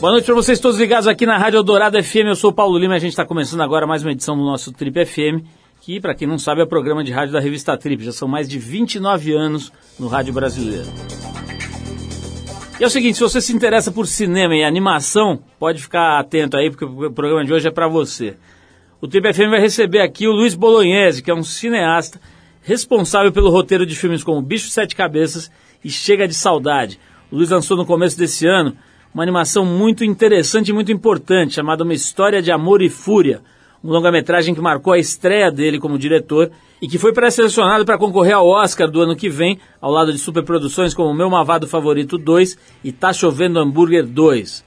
Boa noite para vocês todos ligados aqui na Rádio Eldorado FM. Eu sou o Paulo Lima e a gente está começando agora mais uma edição do nosso Trip FM, que, para quem não sabe, é o programa de rádio da revista Trip. Já são mais de 29 anos no rádio brasileiro. E é o seguinte, se você se interessa por cinema e animação, pode ficar atento aí, porque o programa de hoje é para você. O Trip FM vai receber aqui o Luiz Bolognese, que é um cineasta responsável pelo roteiro de filmes como Bicho Sete Cabeças e Chega de Saudade. O Luiz lançou no começo desse ano uma animação muito interessante e muito importante, chamada Uma História de Amor e Fúria, um longa-metragem que marcou a estreia dele como diretor e que foi pré-selecionado para concorrer ao Oscar do ano que vem, ao lado de superproduções como Meu Mavado Favorito 2 e Tá Chovendo Hambúrguer 2.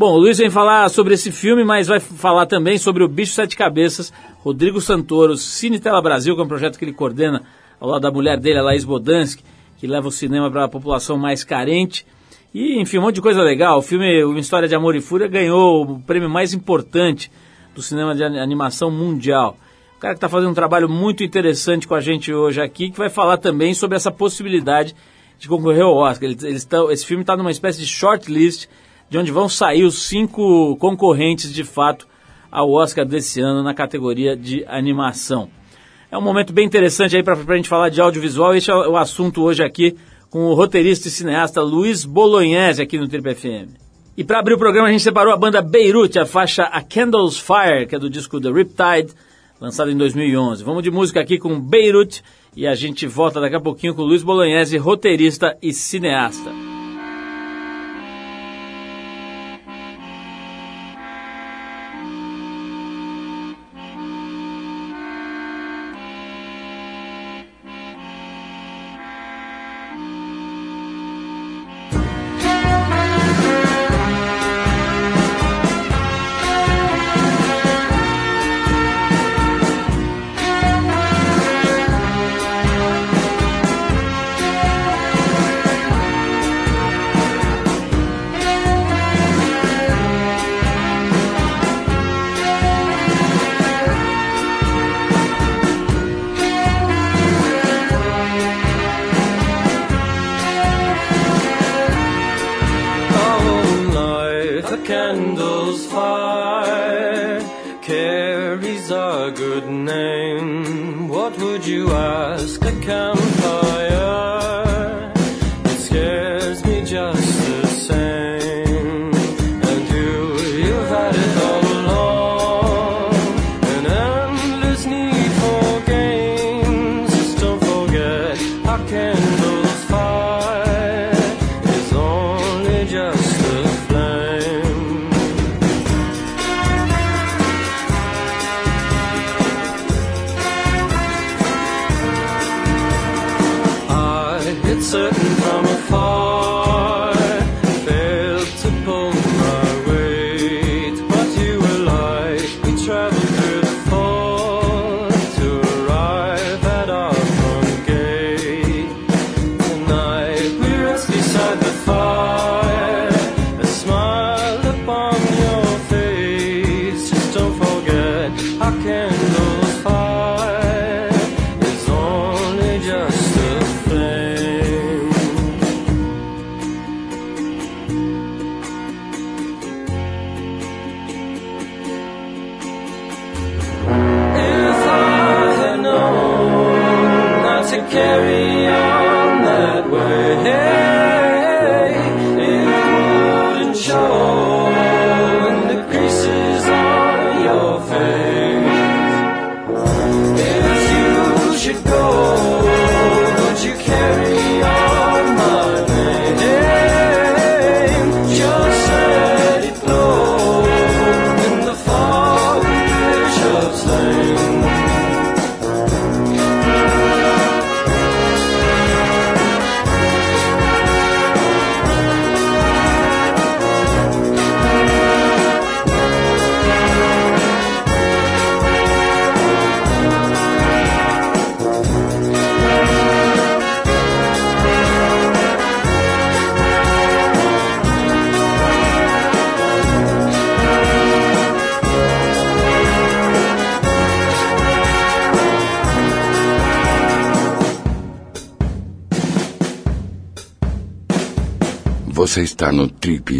Bom, o Luiz vem falar sobre esse filme, mas vai falar também sobre o Bicho Sete Cabeças, Rodrigo Santoro, Cine Tela Brasil, que é um projeto que ele coordena ao lado da mulher dele, a Laís Bodansky, que leva o cinema para a população mais carente. E, enfim, um monte de coisa legal. O filme Uma História de Amor e Fúria ganhou o prêmio mais importante do cinema de animação mundial. O cara que está fazendo um trabalho muito interessante com a gente hoje aqui, que vai falar também sobre essa possibilidade de concorrer ao Oscar. Eles, eles tão, esse filme está numa espécie de shortlist, de onde vão sair os cinco concorrentes de fato ao Oscar desse ano na categoria de animação. É um momento bem interessante aí para a gente falar de audiovisual. Esse é o assunto hoje aqui com o roteirista e cineasta Luiz Bolognese aqui no Triple FM. E para abrir o programa a gente separou a banda Beirut, a faixa A Candle's Fire, que é do disco The Riptide, lançado em 2011. Vamos de música aqui com Beirut e a gente volta daqui a pouquinho com Luiz Bolognese, roteirista e cineasta.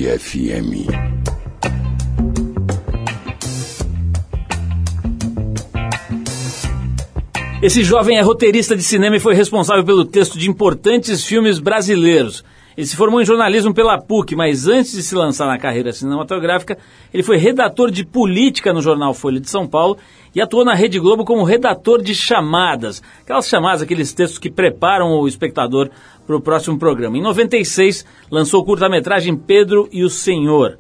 FM. Esse jovem é roteirista de cinema e foi responsável pelo texto de importantes filmes brasileiros. Ele se formou em jornalismo pela PUC, mas antes de se lançar na carreira cinematográfica, ele foi redator de política no jornal Folha de São Paulo e atuou na Rede Globo como redator de chamadas. Aquelas chamadas, aqueles textos que preparam o espectador para o próximo programa. Em 96, lançou o curta-metragem Pedro e o Senhor.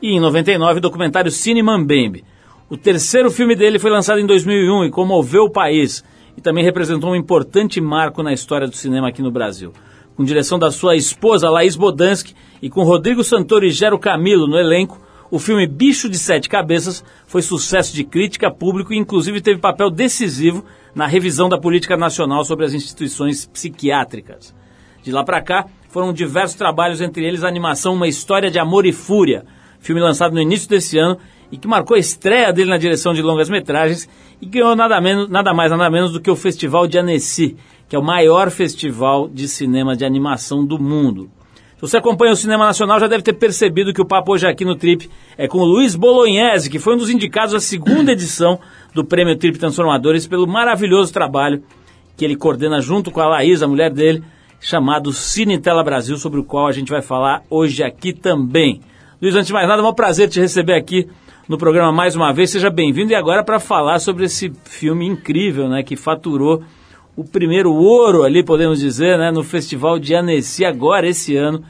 E em 99, o documentário Cine Mambembe. O terceiro filme dele foi lançado em 2001 e comoveu o país. E também representou um importante marco na história do cinema aqui no Brasil com direção da sua esposa Laís Bodansky e com Rodrigo Santoro e Gero Camilo no elenco, o filme Bicho de Sete Cabeças foi sucesso de crítica, público e inclusive teve papel decisivo na revisão da política nacional sobre as instituições psiquiátricas. De lá para cá, foram diversos trabalhos, entre eles a animação Uma História de Amor e Fúria, filme lançado no início desse ano e que marcou a estreia dele na direção de longas metragens e ganhou nada, menos, nada mais nada menos do que o Festival de Annecy, que é o maior festival de cinema de animação do mundo. Se você acompanha o cinema nacional, já deve ter percebido que o papo hoje aqui no Trip é com o Luiz Bolognese, que foi um dos indicados à segunda edição do Prêmio Trip Transformadores pelo maravilhoso trabalho que ele coordena junto com a Laís, a mulher dele, chamado Cine Tela Brasil, sobre o qual a gente vai falar hoje aqui também. Luiz, antes de mais nada, é um prazer te receber aqui no programa mais uma vez. Seja bem-vindo e agora para falar sobre esse filme incrível, né, que faturou o primeiro ouro ali, podemos dizer, né, no Festival de Annecy, agora esse ano,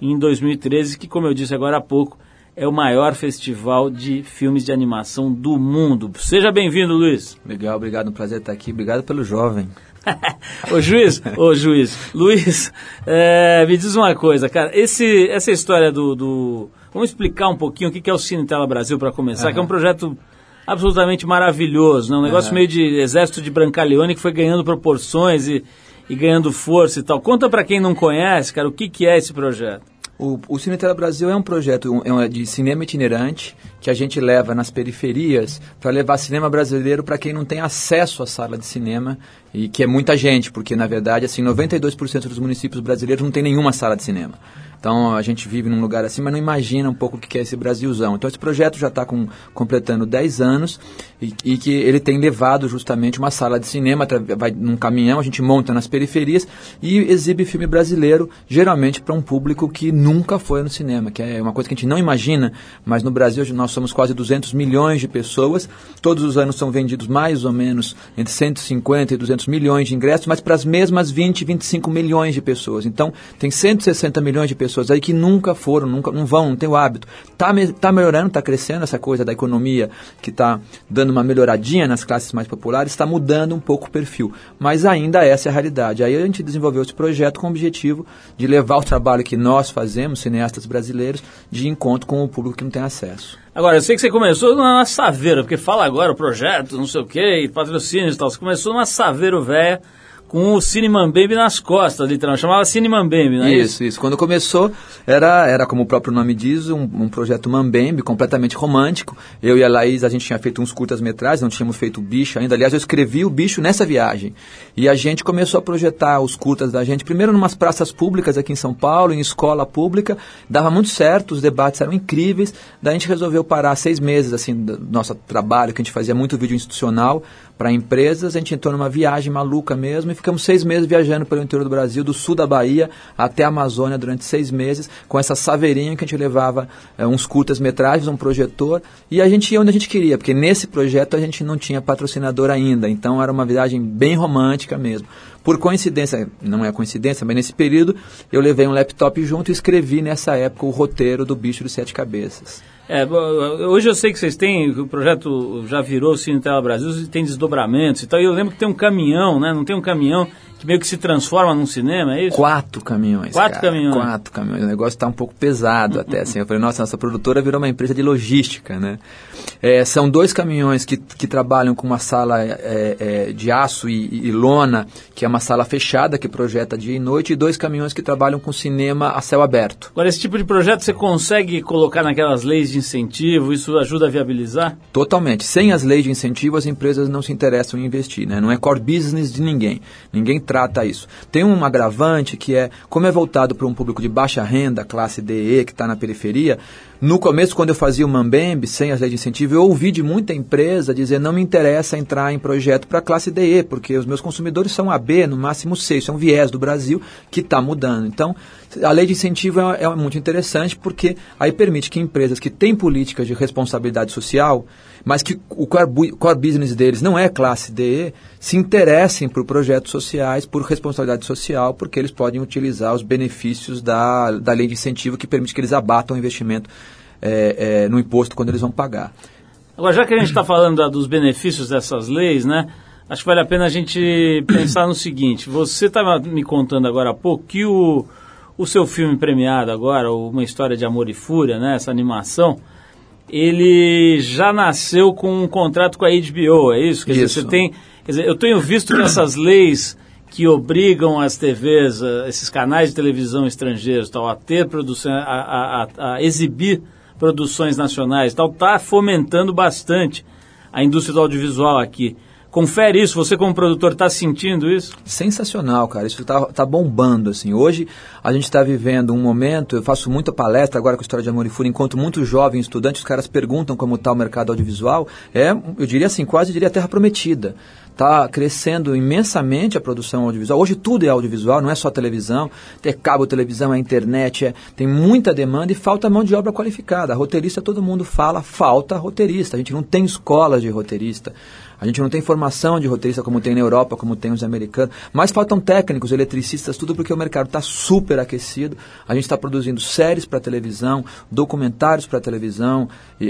em 2013, que, como eu disse agora há pouco, é o maior festival de filmes de animação do mundo. Seja bem-vindo, Luiz. Legal, obrigado, um prazer estar aqui. Obrigado pelo jovem. ô juiz, ô juiz, Luiz, é, me diz uma coisa, cara, esse, essa história do, do Vamos explicar um pouquinho o que é o Cine Tela Brasil para começar, uhum. que é um projeto absolutamente maravilhoso, né? um negócio uhum. meio de exército de Brancaleone que foi ganhando proporções e, e ganhando força e tal. Conta para quem não conhece, cara, o que, que é esse projeto. O, o Cine Tela Brasil é um projeto é de cinema itinerante que a gente leva nas periferias para levar cinema brasileiro para quem não tem acesso à sala de cinema e que é muita gente, porque na verdade assim 92% dos municípios brasileiros não tem nenhuma sala de cinema. Então a gente vive num lugar assim, mas não imagina um pouco o que é esse Brasilzão. Então esse projeto já está completando 10 anos e, e, que ele tem levado justamente uma sala de cinema, vai num caminhão, a gente monta nas periferias e exibe filme brasileiro, geralmente para um público que nunca foi no cinema, que é uma coisa que a gente não imagina, mas no Brasil nós somos quase 200 milhões de pessoas, todos os anos são vendidos mais ou menos entre 150 e 200 milhões de ingressos, mas para as mesmas 20, 25 milhões de pessoas. Então tem 160 milhões de pessoas pessoas aí que nunca foram, nunca não vão, não tem o hábito. Tá, me, tá melhorando, tá crescendo essa coisa da economia que está dando uma melhoradinha nas classes mais populares, está mudando um pouco o perfil. Mas ainda essa é a realidade. Aí a gente desenvolveu esse projeto com o objetivo de levar o trabalho que nós fazemos, cineastas brasileiros, de encontro com o público que não tem acesso. Agora, eu sei que você começou numa saveira, porque fala agora o projeto, não sei o quê, patrocínios e tal. Você começou numa saveiro velha com o Cine Mambembe nas costas, literalmente. Chamava Cine Mambembe, não é isso? Isso, isso. Quando começou, era, era como o próprio nome diz, um, um projeto Mambembe, completamente romântico. Eu e a Laís, a gente tinha feito uns curtas-metragens, não tínhamos feito o bicho ainda. Aliás, eu escrevi o bicho nessa viagem. E a gente começou a projetar os curtas da gente, primeiro em umas praças públicas aqui em São Paulo, em escola pública. Dava muito certo, os debates eram incríveis. Daí a gente resolveu parar seis meses, assim, do nosso trabalho, que a gente fazia muito vídeo institucional para empresas. A gente entrou numa viagem maluca mesmo ficamos seis meses viajando pelo interior do Brasil, do sul da Bahia até a Amazônia durante seis meses, com essa saveirinha que a gente levava é, uns curtas-metragens, um projetor, e a gente ia onde a gente queria, porque nesse projeto a gente não tinha patrocinador ainda, então era uma viagem bem romântica mesmo. Por coincidência, não é coincidência, mas nesse período eu levei um laptop junto e escrevi nessa época o roteiro do Bicho de Sete Cabeças. É, hoje eu sei que vocês têm, o projeto já virou Cine Tela Brasil, tem desdobramentos e tal. E eu lembro que tem um caminhão, né? Não tem um caminhão que meio que se transforma num cinema, é isso? Quatro caminhões. Quatro cara. caminhões. Quatro caminhões. O negócio está um pouco pesado até. Assim. Eu falei, nossa, nossa produtora virou uma empresa de logística, né? É, são dois caminhões que, que trabalham com uma sala é, é, de aço e, e, lona, que é uma sala fechada que projeta dia e noite, e dois caminhões que trabalham com cinema a céu aberto. Agora, esse tipo de projeto você consegue colocar naquelas leis de incentivo? Isso ajuda a viabilizar? Totalmente. Sem as leis de incentivo, as empresas não se interessam em investir, né? Não é core business de ninguém. Ninguém trata isso. Tem um agravante que é, como é voltado para um público de baixa renda, classe DE, que está na periferia, no começo, quando eu fazia o Mambembe, sem as leis de incentivo, eu ouvi de muita empresa dizer não me interessa entrar em projeto para a classe DE, porque os meus consumidores são AB, no máximo C, isso é um viés do Brasil que está mudando. Então, a lei de incentivo é, é muito interessante porque aí permite que empresas que têm políticas de responsabilidade social, mas que o core, core business deles não é classe DE, se interessem por projetos sociais, por responsabilidade social, porque eles podem utilizar os benefícios da, da lei de incentivo que permite que eles abatam o investimento é, é, no imposto quando eles vão pagar. Agora, já que a gente está falando dos benefícios dessas leis, né? Acho que vale a pena a gente pensar no seguinte: você estava me contando agora há pouco que o, o seu filme premiado agora, Uma História de Amor e Fúria, né? Essa animação, ele já nasceu com um contrato com a HBO, é isso? Quer isso. dizer, você tem. Quer dizer, eu tenho visto que essas leis que obrigam as TVs, eh, esses canais de televisão estrangeiros, tal, a ter produção, a, a, a exibir produções nacionais, tal, está fomentando bastante a indústria do audiovisual aqui. Confere isso, você como produtor está sentindo isso? Sensacional, cara. Isso está tá bombando, assim. Hoje a gente está vivendo um momento, eu faço muita palestra agora com a História de Amor e Fúria, enquanto muitos jovens estudantes, os caras perguntam como está o mercado audiovisual. É, eu diria assim, quase diria terra prometida. Está crescendo imensamente a produção audiovisual. Hoje tudo é audiovisual, não é só televisão. Tem cabo, televisão, é internet, é, tem muita demanda e falta mão de obra qualificada. roteirista, todo mundo fala, falta roteirista. A gente não tem escolas de roteirista. A gente não tem formação de roteirista como tem na Europa, como tem os americanos, mas faltam técnicos, eletricistas, tudo porque o mercado está super aquecido. A gente está produzindo séries para televisão, documentários para televisão,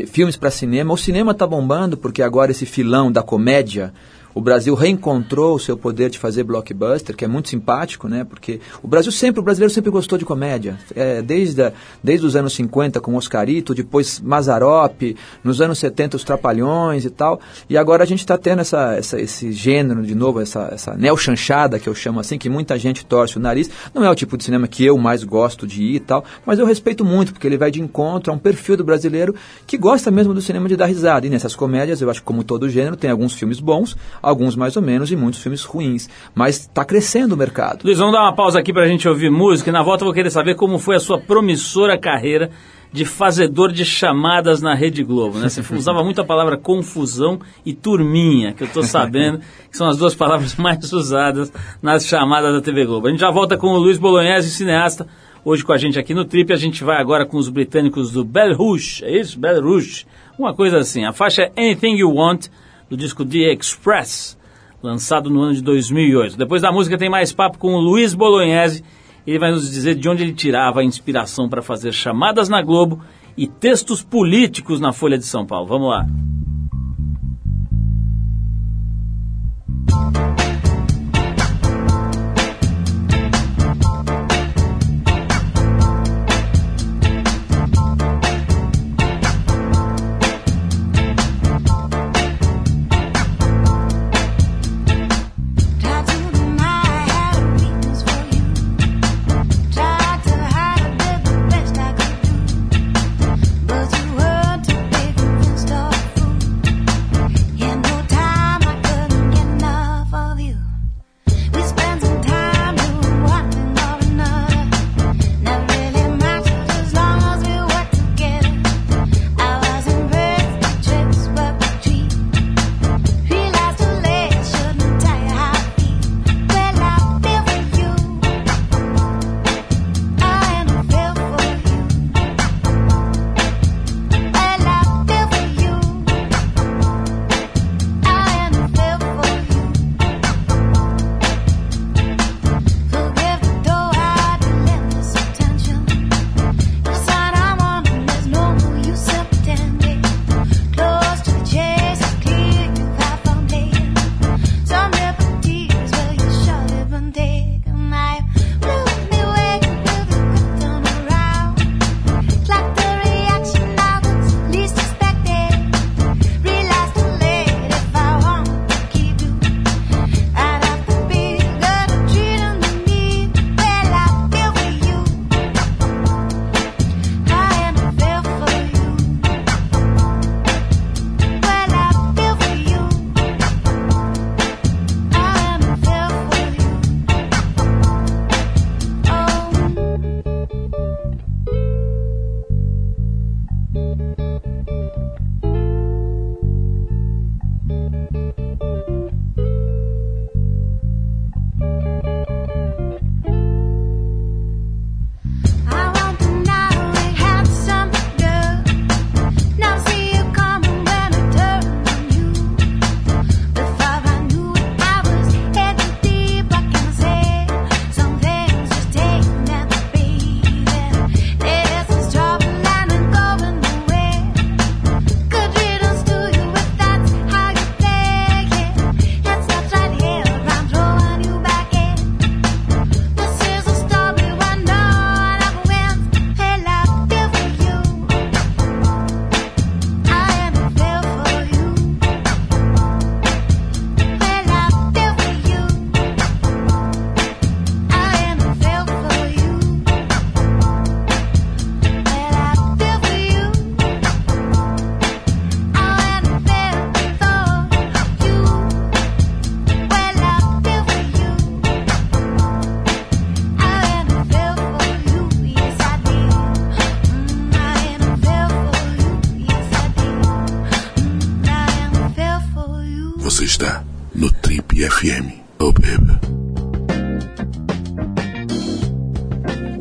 filmes para cinema. O cinema está bombando porque agora esse filão da comédia o Brasil reencontrou o seu poder de fazer blockbuster, que é muito simpático, né? Porque o Brasil sempre, o brasileiro sempre gostou de comédia. É, desde, a, desde os anos 50 com Oscarito, depois Mazarop, nos anos 70 os Trapalhões e tal. E agora a gente está tendo essa, essa, esse gênero de novo, essa, essa neo-chanchada que eu chamo assim, que muita gente torce o nariz. Não é o tipo de cinema que eu mais gosto de ir e tal, mas eu respeito muito, porque ele vai de encontro a um perfil do brasileiro que gosta mesmo do cinema de dar risada. E nessas comédias, eu acho que como todo gênero, tem alguns filmes bons, alguns mais ou menos e muitos filmes ruins. Mas está crescendo o mercado. Luiz, vamos dar uma pausa aqui para a gente ouvir música e na volta eu vou querer saber como foi a sua promissora carreira de fazedor de chamadas na Rede Globo. Né? Você usava muito a palavra confusão e turminha, que eu estou sabendo que são as duas palavras mais usadas nas chamadas da TV Globo. A gente já volta com o Luiz Bolognese, cineasta, hoje com a gente aqui no Trip. A gente vai agora com os britânicos do Bell Rouge, é isso? Bell Rouge. Uma coisa assim. A faixa é Anything You Want do disco The Express, lançado no ano de 2008. Depois da música tem mais papo com o Luiz Bolognese. Ele vai nos dizer de onde ele tirava a inspiração para fazer chamadas na Globo e textos políticos na Folha de São Paulo. Vamos lá.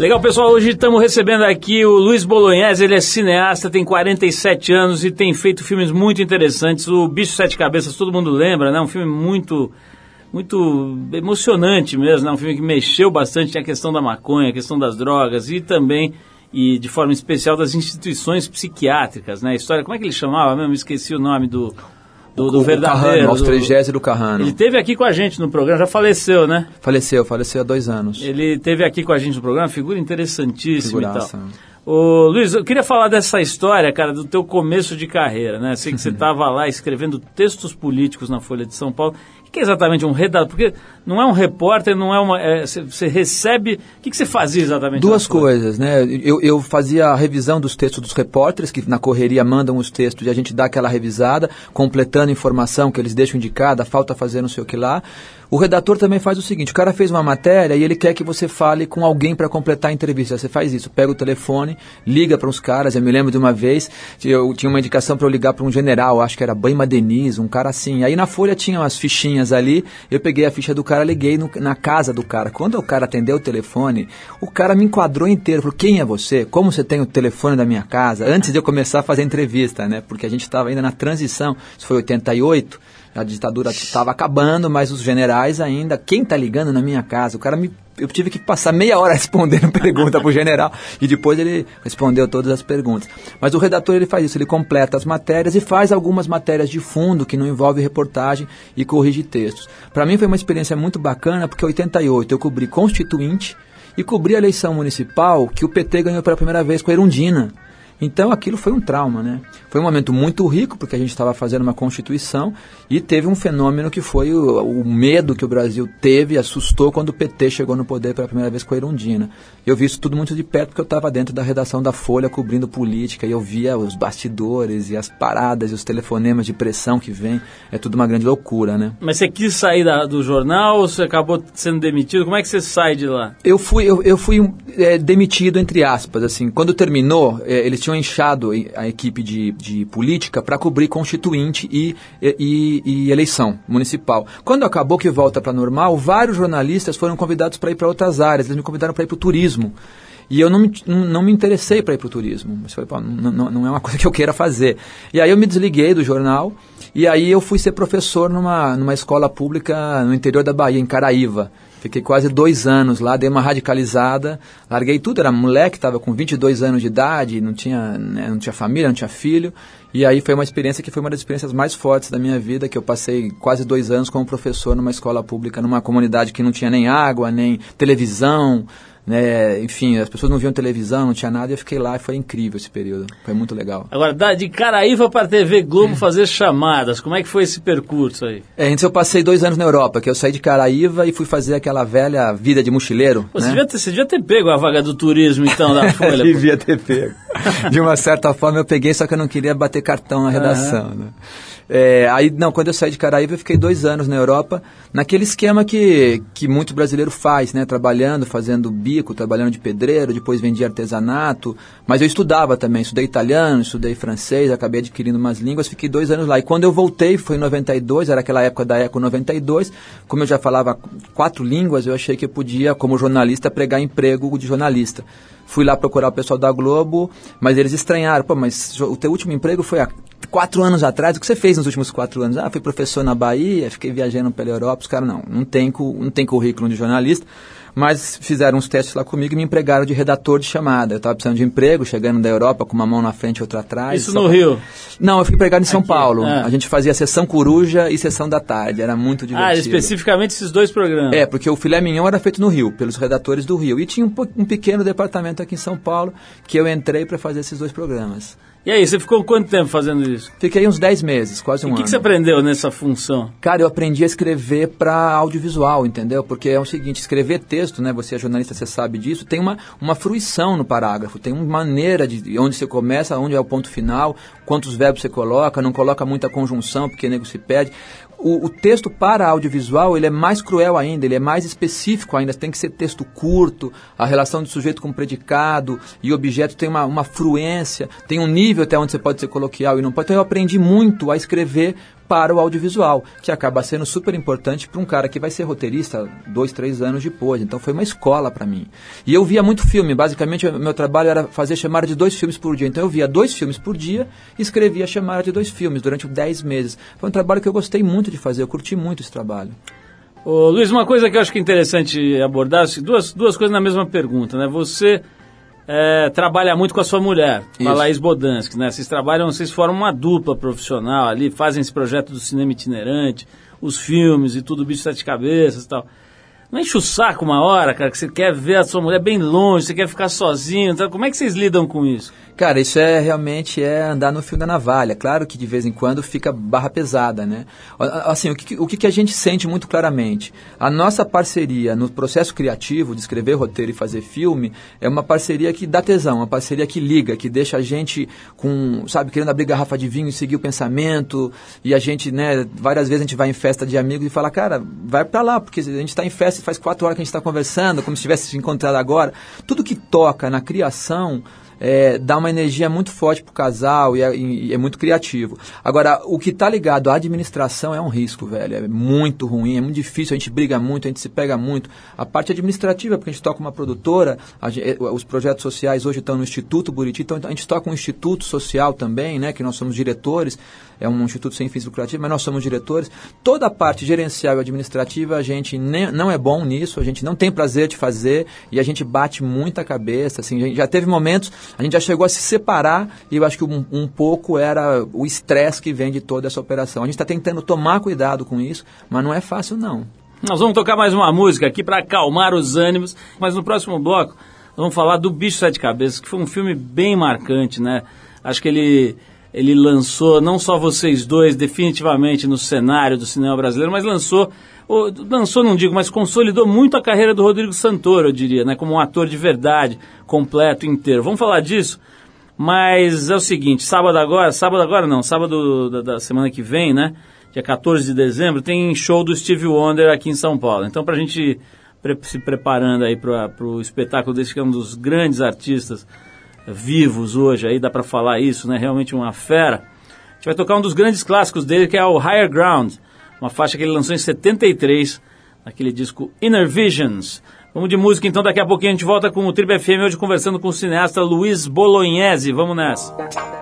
Legal, pessoal. Hoje estamos recebendo aqui o Luiz Bolognese. Ele é cineasta, tem 47 anos e tem feito filmes muito interessantes. O Bicho Sete Cabeças, todo mundo lembra, né? Um filme muito muito emocionante mesmo, né? Um filme que mexeu bastante na questão da maconha, a questão das drogas e também e de forma especial das instituições psiquiátricas, né? A história, como é que ele chamava mesmo? Esqueci o nome do do, do o verdadeiro. Carrano, Austrigésio do Carrano. Ele teve aqui com a gente no programa, já faleceu, né? Faleceu, faleceu há dois anos. Ele teve aqui com a gente no programa, figura interessantíssima Figuraça. e tal. Ô, Luiz, eu queria falar dessa história, cara, do teu começo de carreira, né? Sei que você estava lá escrevendo textos políticos na Folha de São Paulo. O que é exatamente um redator? Porque não é um repórter, não é uma. é, Você recebe. O que, que você fazia exatamente? Duas coisas, né? Eu, eu fazia a revisão dos textos dos repórteres, que na correria mandam os textos e a gente dá aquela revisada, completando informação que eles deixam indicada, falta fazer não sei o que lá. O redator também faz o seguinte: o cara fez uma matéria e ele quer que você fale com alguém para completar a entrevista. Você faz isso, pega o telefone, liga para uns caras. Eu me lembro de uma vez, eu tinha uma indicação para eu ligar para um general, acho que era Baima Denise, um cara assim. Aí na folha tinha umas fichinhas ali, eu peguei a ficha do cara, liguei no- na casa do cara. Quando o cara atendeu o telefone, o cara me enquadrou inteiro. Falou: quem é você? Como você tem o telefone da minha casa? Antes de eu começar a fazer a entrevista, né? Porque a gente estava ainda na transição, isso foi 88. A ditadura estava acabando, mas os generais ainda. Quem tá ligando na minha casa? O cara me. Eu tive que passar meia hora respondendo pergunta pro general e depois ele respondeu todas as perguntas. Mas o redator ele faz isso, ele completa as matérias e faz algumas matérias de fundo que não envolve reportagem e corrige textos. Para mim foi uma experiência muito bacana porque em 88 eu cobri Constituinte e cobri a eleição municipal que o PT ganhou pela primeira vez com a Erundina. Então aquilo foi um trauma, né? Foi um momento muito rico, porque a gente estava fazendo uma constituição e teve um fenômeno que foi o, o medo que o Brasil teve, assustou quando o PT chegou no poder pela primeira vez com a Erundina. Eu vi isso tudo muito de perto, porque eu estava dentro da redação da Folha cobrindo política e eu via os bastidores e as paradas e os telefonemas de pressão que vem. É tudo uma grande loucura, né? Mas você quis sair da- do jornal ou você acabou sendo demitido? Como é que você sai de lá? Eu fui, eu, eu fui é, demitido, entre aspas, assim. Quando terminou, é, eles tinham inchado a equipe de, de política para cobrir constituinte e, e, e eleição municipal. Quando acabou que volta para normal, vários jornalistas foram convidados para ir para outras áreas. Eles me convidaram para ir para o turismo. E eu não, me- não, me interessei para ir para o turismo. Mas falei, não, não, não é uma coisa que eu queira fazer. E aí eu me desliguei do jornal e aí eu fui ser professor numa, numa escola pública no interior da Bahia, em Caraíva. Fiquei quase dois anos lá, dei uma radicalizada, larguei tudo, era moleque, estava com 22 anos de idade, não tinha, né, não tinha família, não tinha filho. E aí foi uma experiência que foi uma das experiências mais fortes da minha vida, que eu passei quase dois anos como professor numa escola pública, numa comunidade que não tinha nem água, nem televisão, né, enfim, as pessoas não viam televisão, não tinha nada, e eu fiquei lá e foi incrível esse período, foi muito legal. Agora, da- de Caraíva para TV Globo fazer chamadas, como é que foi esse percurso aí? É, antes eu passei dois anos na Europa, que eu saí de Caraíva e fui fazer aquela velha vida de mochileiro. Pô, Você, né? devia ter, você devia ter pego a vaga do turismo, então, da Folha. Devia ter pego. De uma certa forma eu peguei, só que eu não queria bater cartão na redação. Né? É, aí, não, quando eu saí de Caraíva, eu fiquei dois anos na Europa, naquele esquema que, que muito brasileiro faz, né? Trabalhando, fazendo bico, trabalhando de pedreiro, depois vendia artesanato. Mas eu estudava também, estudei italiano, estudei francês, acabei adquirindo umas línguas, fiquei dois anos lá. E quando eu voltei, foi em 92, era aquela época da Eco 92, como eu já falava quatro línguas, eu achei que eu podia, como jornalista, pregar emprego de jornalista. Fui lá procurar o pessoal da Globo, mas eles estranharam. Pô, mas o teu último emprego foi há quatro anos atrás. O que você fez nos últimos quatro anos? Ah, fui professor na Bahia, fiquei viajando pela Europa. Os caras, não, não tem, não tem currículo de jornalista. Mas fizeram uns testes lá comigo e me empregaram de redator de chamada. Eu estava precisando de emprego, chegando da Europa com uma mão na frente e outra atrás. Isso Só no Rio. Não, eu fui empregado em São Aqui, Paulo. ah. A gente fazia sessão coruja e sessão da tarde. Era muito divertido. Ah, especificamente esses dois programas. É, porque o filé mignon era feito no Rio, pelos redatores do Rio. E tinha um, um pequeno departamento aqui em São Paulo que eu entrei para fazer esses dois programas. E aí, você ficou quanto tempo fazendo isso? Fiquei uns 10 meses, quase um E o que, ano. que você aprendeu nessa função? Cara, eu aprendi a escrever para audiovisual, entendeu? Porque é o seguinte, escrever texto, né? Você é jornalista, você sabe disso, tem uma, uma fruição no parágrafo, tem uma maneira de onde você começa, onde é o ponto final, quantos verbos você coloca, não coloca muita conjunção, porque nego se perde. O, o texto para audiovisual, ele é mais cruel ainda, ele é mais específico ainda, tem que ser texto curto, a relação do sujeito com predicado e objeto tem uma, uma fruência, tem um nível até onde você pode ser coloquial e não pode. Então eu aprendi muito a escrever para o audiovisual, que acaba sendo super importante para um cara que vai ser roteirista dois, três anos depois. Então foi uma escola para mim. E eu via muito filme, basicamente meu trabalho era fazer chamada de dois filmes por dia. Então eu via dois filmes por dia e escrevia chamada de dois filmes durante dez meses. Foi um trabalho que eu gostei muito de fazer, eu curti muito esse trabalho. Ô, Luiz, uma coisa que eu acho que é interessante abordar, assim, duas, duas coisas na mesma pergunta, né? Você é, trabalha muito com a sua mulher, com a Laís Bodansky, né? Vocês trabalham, vocês formam uma dupla profissional ali, fazem esse projeto do cinema itinerante, os filmes e tudo, bicho sete cabeças e tal. Não enche o saco uma hora, cara, que você quer ver a sua mulher bem longe, você quer ficar sozinho, então, como é que vocês lidam com isso? Cara, isso é realmente é andar no fio da navalha. Claro que de vez em quando fica barra pesada, né? Assim, o que, o que a gente sente muito claramente? A nossa parceria no processo criativo de escrever roteiro e fazer filme é uma parceria que dá tesão, uma parceria que liga, que deixa a gente com, sabe, querendo abrir garrafa de vinho e seguir o pensamento. E a gente, né, várias vezes a gente vai em festa de amigos e fala, cara, vai para lá, porque a gente está em festa faz quatro horas que a gente está conversando, como se tivesse se encontrado agora. Tudo que toca na criação é, dá uma energia muito forte para o casal e é, e é, muito criativo. Agora, o que está ligado à administração é um risco, velho. É muito ruim, é muito difícil, a gente briga muito, a gente se pega muito. A parte administrativa, porque a gente toca uma produtora, é, os projetos sociais hoje estão no Instituto Buriti, então a gente toca um instituto social também, né, que nós somos diretores é um instituto sem fins lucrativos, mas nós somos diretores. Toda a parte gerencial e administrativa, a gente nem, não é bom nisso, a gente não tem prazer de fazer e a gente bate muita cabeça. Assim, já teve momentos, a gente já chegou a se separar e eu acho que um, um pouco era o estresse que vem de toda essa operação. A gente está tentando tomar cuidado com isso, mas não é fácil não. Nós vamos tocar mais uma música aqui para acalmar os ânimos, mas no próximo bloco vamos falar do Bicho Sete Cabeças, que foi um filme bem marcante, né? Acho que ele ele lançou não só vocês dois definitivamente no cenário do cinema brasileiro, mas lançou, ou, lançou não digo, mas consolidou muito a carreira do Rodrigo Santoro, eu diria, né, como um ator de verdade, completo, inteiro. Vamos falar disso? Mas é o seguinte, sábado agora, sábado agora não, sábado da, da semana que vem, né, dia 14 de dezembro, tem show do Steve Wonder aqui em São Paulo. Então, para a gente se preparando aí para o espetáculo desse que é um dos grandes artistas vivos hoje, aí dá para falar isso, né? Realmente uma fera. A gente vai tocar um dos grandes clássicos dele, que é o Higher Ground, uma faixa que ele lançou em 73, naquele disco Inner Visions. Vamos de música então, daqui a pouquinho a gente volta com o Triple FM, hoje conversando com o cineasta Luiz Bolognese. Vamos nessa.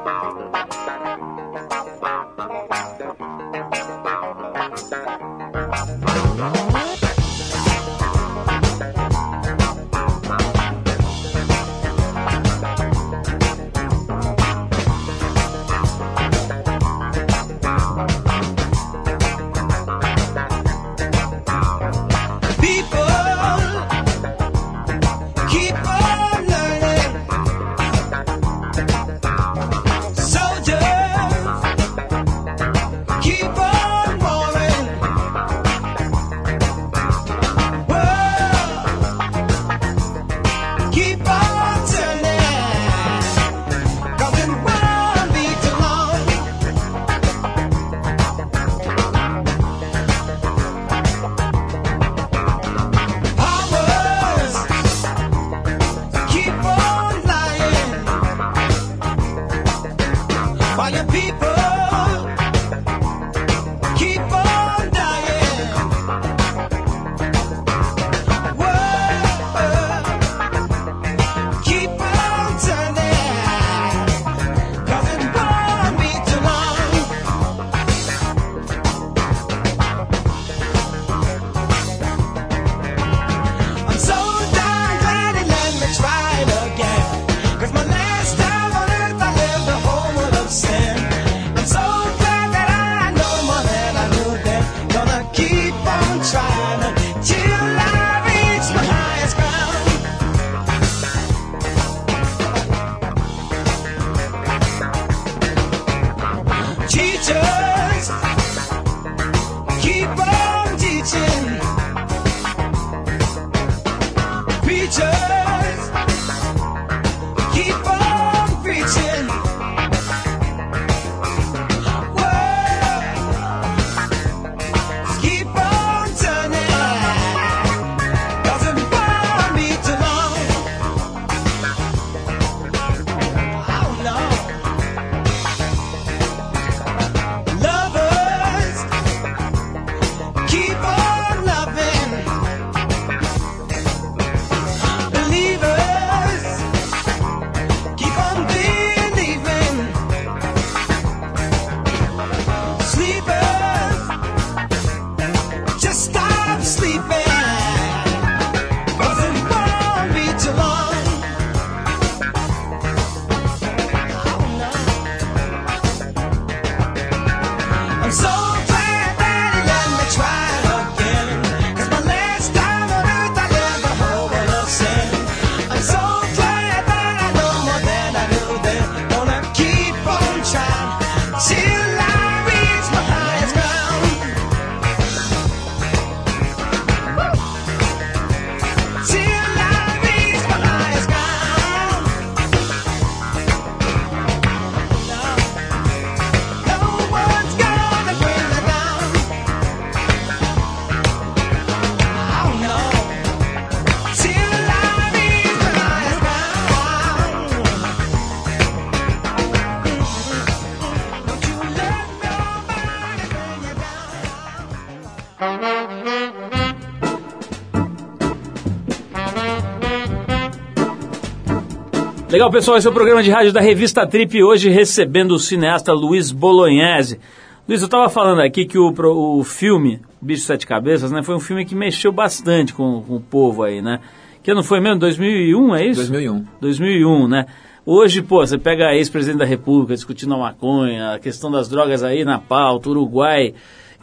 Legal, pessoal, esse é o programa de rádio da revista Trip, hoje recebendo o cineasta Luiz Bolognese. Luiz, eu estava falando aqui que o, o filme Bicho Sete Cabeças, né, foi um filme que mexeu bastante com, com o povo aí, né? Que não foi mesmo? 2001, é isso? 2001. 2001, né? Hoje, pô, você pega ex-presidente da República discutindo a maconha, a questão das drogas aí na pauta, Uruguai,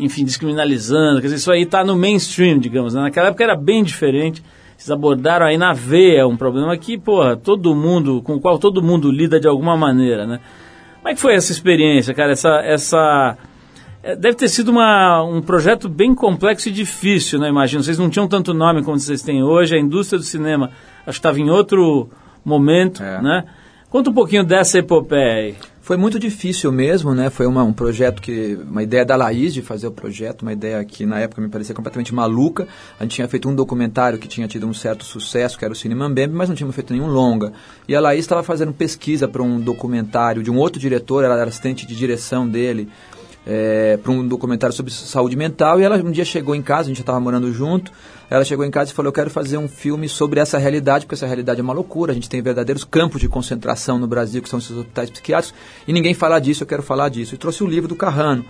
enfim, descriminalizando, quer dizer, isso aí tá no mainstream, digamos, né? Naquela época era bem diferente. Vocês abordaram aí na veia um problema que, porra, todo mundo, com o qual todo mundo lida de alguma maneira, né? Como é que foi essa experiência, cara? Essa, essa é, deve ter sido uma, um projeto bem complexo e difícil, né? Imagino. Vocês não tinham tanto nome como vocês têm hoje. A indústria do cinema acho que estava em outro momento, é. né? Conta um pouquinho dessa epopeia aí. Foi muito difícil mesmo, né? Foi uma, um projeto que. Uma ideia da Laís de fazer o projeto, uma ideia que na época me parecia completamente maluca. A gente tinha feito um documentário que tinha tido um certo sucesso, que era o Cine Mambembe, mas não tínhamos feito nenhum longa. E a Laís estava fazendo pesquisa para um documentário de um outro diretor, ela era assistente de direção dele, é, para um documentário sobre saúde mental. E ela um dia chegou em casa, a gente já estava morando junto. Ela chegou em casa e falou: Eu quero fazer um filme sobre essa realidade, porque essa realidade é uma loucura. A gente tem verdadeiros campos de concentração no Brasil, que são esses hospitais psiquiátricos, e ninguém fala disso, eu quero falar disso. E trouxe o livro do Carrano,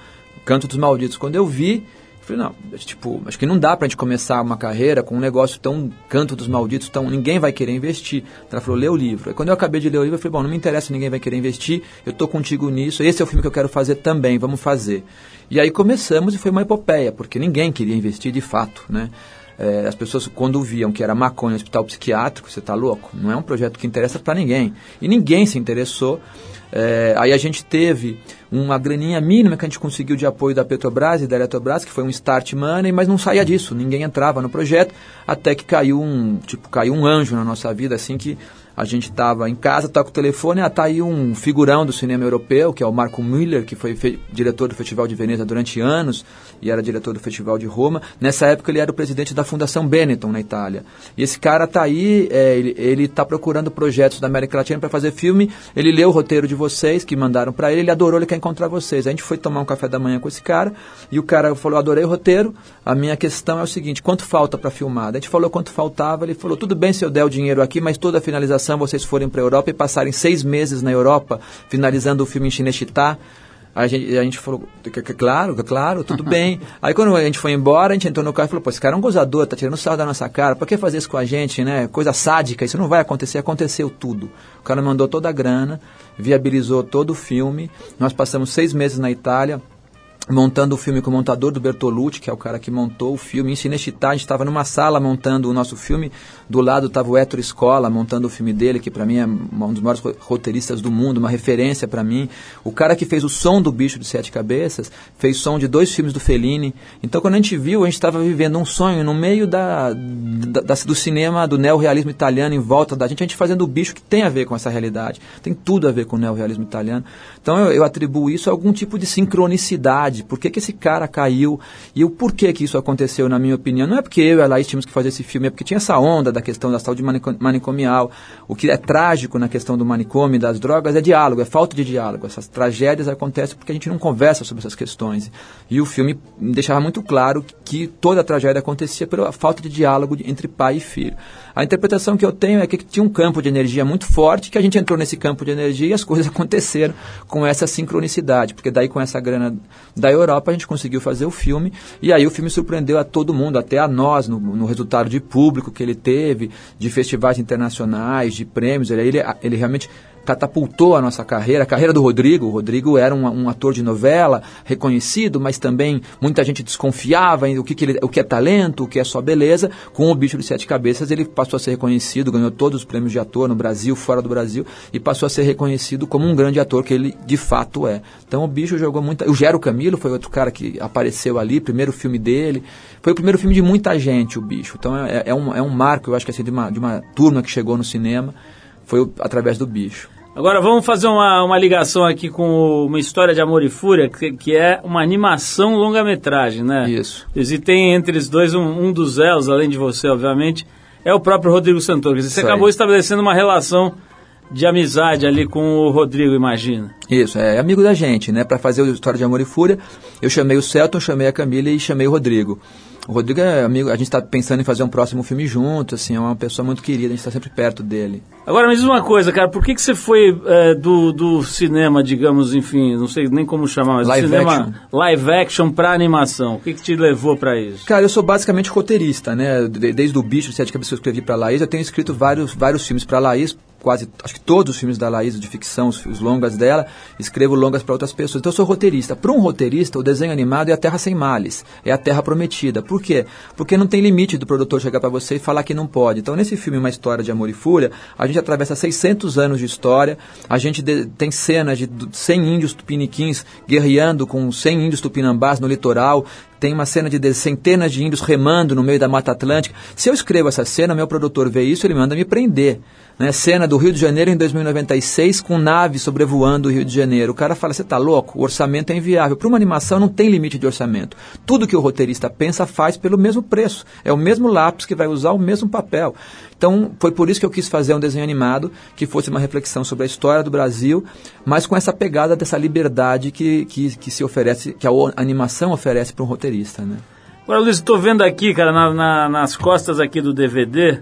Canto dos Malditos. Quando eu vi, falei, não, tipo, acho que não dá pra gente começar uma carreira com um negócio tão canto dos malditos, tão ninguém vai querer investir. Ela falou, lê o livro. Aí quando eu acabei de ler o livro, eu falei, bom, não me interessa, ninguém vai querer investir, eu tô contigo nisso, esse é o filme que eu quero fazer também, vamos fazer. E aí começamos e foi uma epopeia, porque ninguém queria investir de fato, né? É, as pessoas, quando viam que era maconha hospital psiquiátrico, você está louco? Não é um projeto que interessa para ninguém. E ninguém se interessou. É, aí a gente teve uma graninha mínima que a gente conseguiu de apoio da Petrobras e da Eletrobras, que foi um start money, mas não saía disso, ninguém entrava no projeto, até que caiu um, tipo, caiu um anjo na nossa vida, assim que a gente estava em casa, toca o telefone, ah, tá aí um figurão do cinema europeu, que é o Marco Müller, que foi diretor do Festival de Veneza durante anos e era diretor do Festival de Roma. Nessa época ele era o presidente da Fundação Benetton na Itália. E esse cara tá aí, é, ele está procurando projetos da América Latina para fazer filme. Ele leu o roteiro de vocês que mandaram para ele, ele adorou, ele quer encontrar vocês. A gente foi tomar um café da manhã com esse cara e o cara falou: adorei o roteiro. A minha questão é o seguinte: quanto falta para filmar? A gente falou quanto faltava. Ele falou: tudo bem se eu der o dinheiro aqui, mas toda a finalização vocês forem para a Europa e passarem seis meses na Europa, finalizando o filme em Cinecittà. A gente, a gente falou, claro, claro, tudo bem. Aí quando a gente foi embora, a gente entrou no carro e falou, pô, esse cara é um gozador, tá tirando sarro da nossa cara, por que fazer isso com a gente, né? Coisa sádica, isso não vai acontecer, aconteceu tudo. O cara mandou toda a grana, viabilizou todo o filme, nós passamos seis meses na Itália, montando o filme com o montador do Bertolucci, que é o cara que montou o filme. Em Cinecittà, a gente estava numa sala montando o nosso filme. Do lado estava o Héctor Escola, montando o filme dele, que para mim é um dos maiores roteiristas do mundo, uma referência para mim. O cara que fez o som do Bicho de Sete Cabeças, fez som de dois filmes do Fellini. Então, quando a gente viu, a gente estava vivendo um sonho no meio da, da, do cinema, do neorrealismo italiano, em volta da gente, a gente fazendo o bicho que tem a ver com essa realidade. Tem tudo a ver com o neorrealismo italiano. Então, eu, eu atribuo isso a algum tipo de sincronicidade por que, que esse cara caiu e o porquê que isso aconteceu, na minha opinião. Não é porque eu e a Laís tínhamos que fazer esse filme, é porque tinha essa onda da questão da saúde manicomial. O que é trágico na questão do manicômio e das drogas é diálogo, é falta de diálogo. Essas tragédias acontecem porque a gente não conversa sobre essas questões. E o filme deixava muito claro que toda a tragédia acontecia pela falta de diálogo entre pai e filho. A interpretação que eu tenho é que tinha um campo de energia muito forte, que a gente entrou nesse campo de energia e as coisas aconteceram com essa sincronicidade, porque daí com essa grana da Europa a gente conseguiu fazer o filme e aí o filme surpreendeu a todo mundo, até a nós, no, no resultado de público que ele teve, de festivais internacionais, de prêmios, ele, ele, ele realmente catapultou a nossa carreira, a carreira do Rodrigo. O Rodrigo era um, um, ator de novela reconhecido, mas também muita gente desconfiava em o que, que ele, o que é talento, o que é só beleza. Com o Bicho de Sete Cabeças, ele passou a ser reconhecido, ganhou todos os prêmios de ator no Brasil, fora do Brasil, e passou a ser reconhecido como um grande ator que ele de fato é. Então o Bicho jogou muita. O Gero Camilo foi outro cara que apareceu ali, primeiro filme dele. Foi o primeiro filme de muita gente, o Bicho. Então é, é um, é um marco, eu acho que assim, de uma, de uma turma que chegou no cinema foi através do bicho. Agora vamos fazer uma, uma ligação aqui com uma história de amor e fúria, que, que é uma animação longa-metragem, né? Isso. E tem entre os dois um, um, dos elos, além de você, obviamente, é o próprio Rodrigo Santoro. Você Isso acabou aí. estabelecendo uma relação de amizade ali com o Rodrigo, imagina. Isso, é amigo da gente, né? Para fazer a história de amor e fúria, eu chamei o Celton, chamei a Camila e chamei o Rodrigo. O Rodrigo é amigo, a gente está pensando em fazer um próximo filme junto, assim, é uma pessoa muito querida, a gente está sempre perto dele. Agora me diz uma coisa, cara, por que, que você foi é, do, do cinema, digamos, enfim, não sei nem como chamar, mas Live do cinema action. live action pra animação? O que, que te levou pra isso? Cara, eu sou basicamente roteirista, né? De- Desde o Bicho, Sete Cabeças que eu escrevi pra Laís, eu tenho escrito vários, vários filmes pra Laís, quase, acho que todos os filmes da Laís, de ficção, os, os longas dela, escrevo longas pra outras pessoas. Então eu sou roteirista. Para um roteirista, o desenho animado é a Terra Sem Males, é a Terra Prometida. Por quê? Porque não tem limite do produtor chegar pra você e falar que não pode. Então nesse filme Uma História de Amor e Fúria, a gente atravessa 600 anos de história, a gente de- tem cenas de du- 100 índios tupiniquins guerreando com 100 índios tupinambás no litoral, tem uma cena de centenas de índios remando no meio da Mata Atlântica. Se eu escrevo essa cena, meu produtor vê isso, ele manda me prender. Né? Cena do Rio de Janeiro em 2096 com nave sobrevoando o Rio de Janeiro. O cara fala, você tá louco? O orçamento é inviável. Para uma animação não tem limite de orçamento. Tudo que o roteirista pensa faz pelo mesmo preço. É o mesmo lápis que vai usar o mesmo papel. Então, foi por isso que eu quis fazer um desenho animado que fosse uma reflexão sobre a história do Brasil, mas com essa pegada dessa liberdade que, que, que se oferece, que a animação oferece para um roteirista, né? Agora, Luiz, estou vendo aqui, cara, na- na- nas costas aqui do DVD,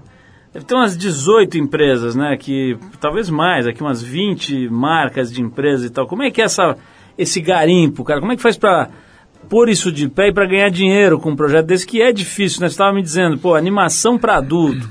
deve ter umas 18 empresas, né? Que, talvez mais, aqui umas 20 marcas de empresas e tal. Como é que é essa, esse garimpo, cara? Como é que faz pra pôr isso de pé e pra ganhar dinheiro com um projeto desse que é difícil, né? Você estava me dizendo, pô, animação para adulto,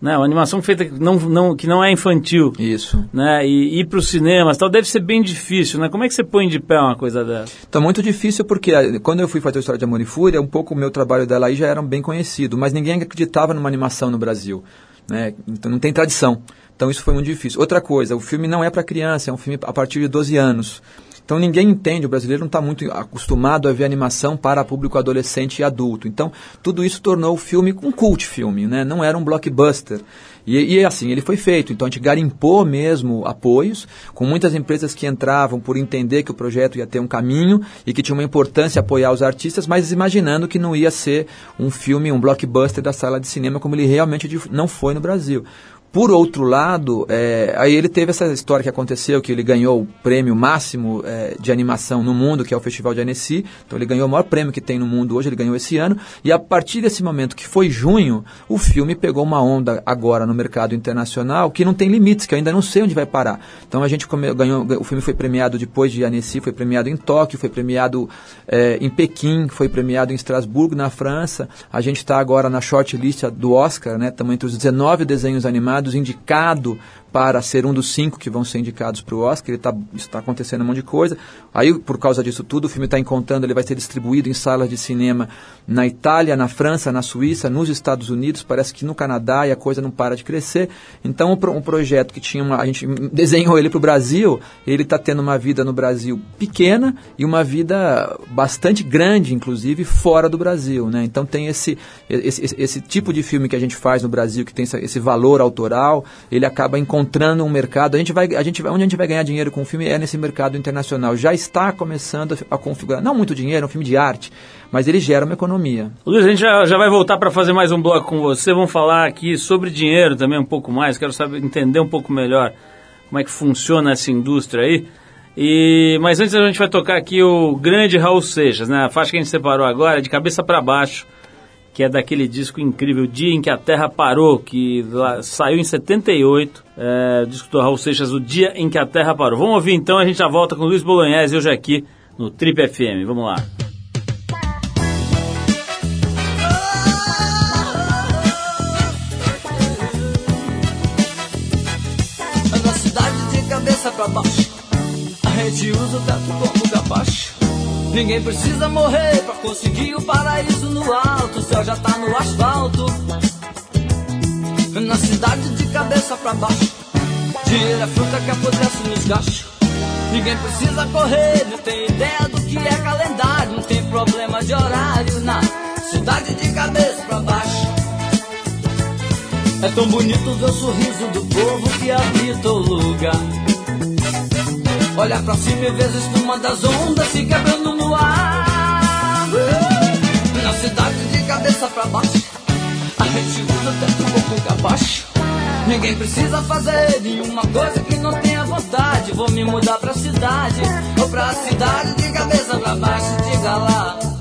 né? Uma animação feita que não, não, que não é infantil. Isso. Né, e ir para os cinemas, tal, deve ser bem difícil, né? Como é que você põe de pé uma coisa dessa? Então, muito difícil porque eh, quando eu fui fazer a história de Amor e Fúria, um pouco o meu trabalho dela aí já era bem conhecido, mas ninguém acreditava numa animação no Brasil. Né? Então, não tem tradição. Então, isso foi muito difícil. Outra coisa, o filme não é para criança, é um filme a partir de 12 anos. Então, ninguém entende, o brasileiro não está muito acostumado a ver animação para público adolescente e adulto. Então, tudo isso tornou o filme um cult filme, né? não era um blockbuster. E, e assim, ele foi feito. Então a gente garimpou mesmo apoios, com muitas empresas que entravam por entender que o projeto ia ter um caminho e que tinha uma importância apoiar os artistas, mas imaginando que não ia ser um filme, um blockbuster da sala de cinema como ele realmente não foi no Brasil. Por outro lado, é, aí ele teve essa história que aconteceu, que ele ganhou o prêmio máximo é, de animação no mundo, que é o Festival de Annecy. Então ele ganhou o maior prêmio que tem no mundo hoje, ele ganhou esse ano. E a partir desse momento, que foi junho, o filme pegou uma onda agora no mercado internacional que não tem limites, que eu ainda não sei onde vai parar. Então a gente come- ganhou, o filme foi premiado depois de Annecy, foi premiado em Tóquio, foi premiado é, em Pequim, foi premiado em Estrasburgo, na França. A gente está agora na shortlist do Oscar, né? Estamos entre os 19 desenhos animados indicado para ser um dos cinco que vão ser indicados para o Oscar. Ele tá, está acontecendo um monte de coisa. Aí, por causa disso tudo, o filme está encontrando, ele vai ser distribuído em salas de cinema na Itália, na França, na Suíça, nos Estados Unidos, parece que no Canadá e a coisa não para de crescer. Então, um, pro- projeto que tinha uma, a gente desenhou ele para o Brasil, ele está tendo uma vida no Brasil pequena e uma vida bastante grande, inclusive, fora do Brasil. Né? Então, tem esse, esse, esse- tipo de filme que a gente faz no Brasil, que tem esse valor autoral, ele acaba encontrando um mercado. A gente vai, a gente onde a gente vai ganhar dinheiro com o filme é nesse mercado internacional. Já está começando a, a configurar, não muito dinheiro, é um filme de arte, mas ele gera uma economia. Luiz, a gente já, já vai voltar para fazer mais um bloco com você. Vamos falar aqui sobre dinheiro também um pouco mais. Quero saber, entender um pouco melhor como é que funciona essa indústria aí. E, mas antes a gente vai tocar aqui o grande Raul Seixas, né? A faixa que a gente separou agora é de cabeça para baixo, que é daquele disco incrível, Dia em que a Terra Parou, que saiu em 78, é, disco do Raul Seixas, O Dia em que a Terra Parou. Vamos ouvir então, a gente já volta com Luiz Bolognese hoje aqui no Trip FM. Vamos lá. Pra baixo, a gente usa o teto como. Ninguém precisa morrer pra conseguir o paraíso no alto. O céu já tá no asfalto. Na cidade de cabeça pra baixo, dinheiro é fruta que apodrece nos gachos. Ninguém precisa correr, não tem ideia do que é calendário. Não tem problema de horário na cidade de cabeça pra baixo. É tão bonito ver o sorriso do povo que habita o lugar. Olha pra cima e a espuma das ondas se quebrando no ar. Na cidade de cabeça pra baixo, a gente usa o teto boca cabaixo. Ninguém precisa fazer nenhuma coisa que não tenha vontade. Vou me mudar pra cidade, ou pra cidade de cabeça pra baixo, diga lá.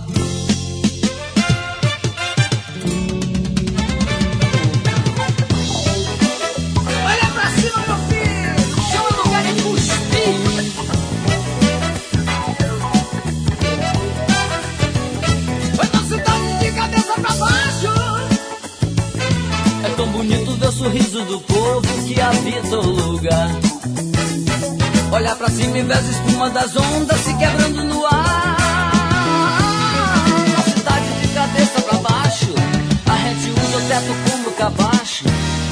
E ver as espuma das ondas se quebrando no ar. A cidade de cabeça pra baixo, a gente usa o teto como cabacho.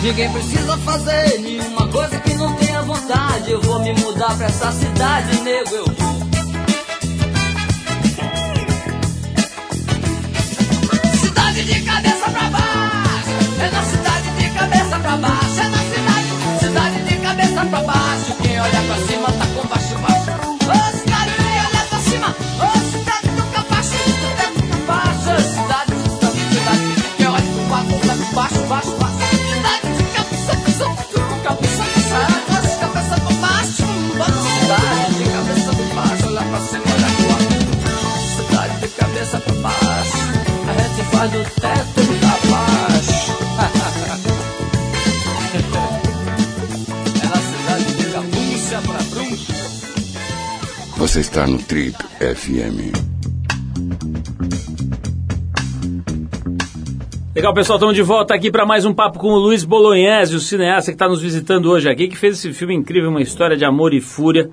Ninguém precisa fazer nenhuma coisa que não tenha vontade. Eu vou me mudar pra essa cidade, nego, eu vou. Cidade de cabeça pra baixo, é na faz do teto baixo. É na cidade de Cabúcia pra Brunca. Você está no Trip FM. Legal, pessoal, estamos de volta aqui para mais um papo com o Luiz Bolognese, o cineasta que está nos visitando hoje aqui, que fez esse filme incrível, uma história de amor e fúria,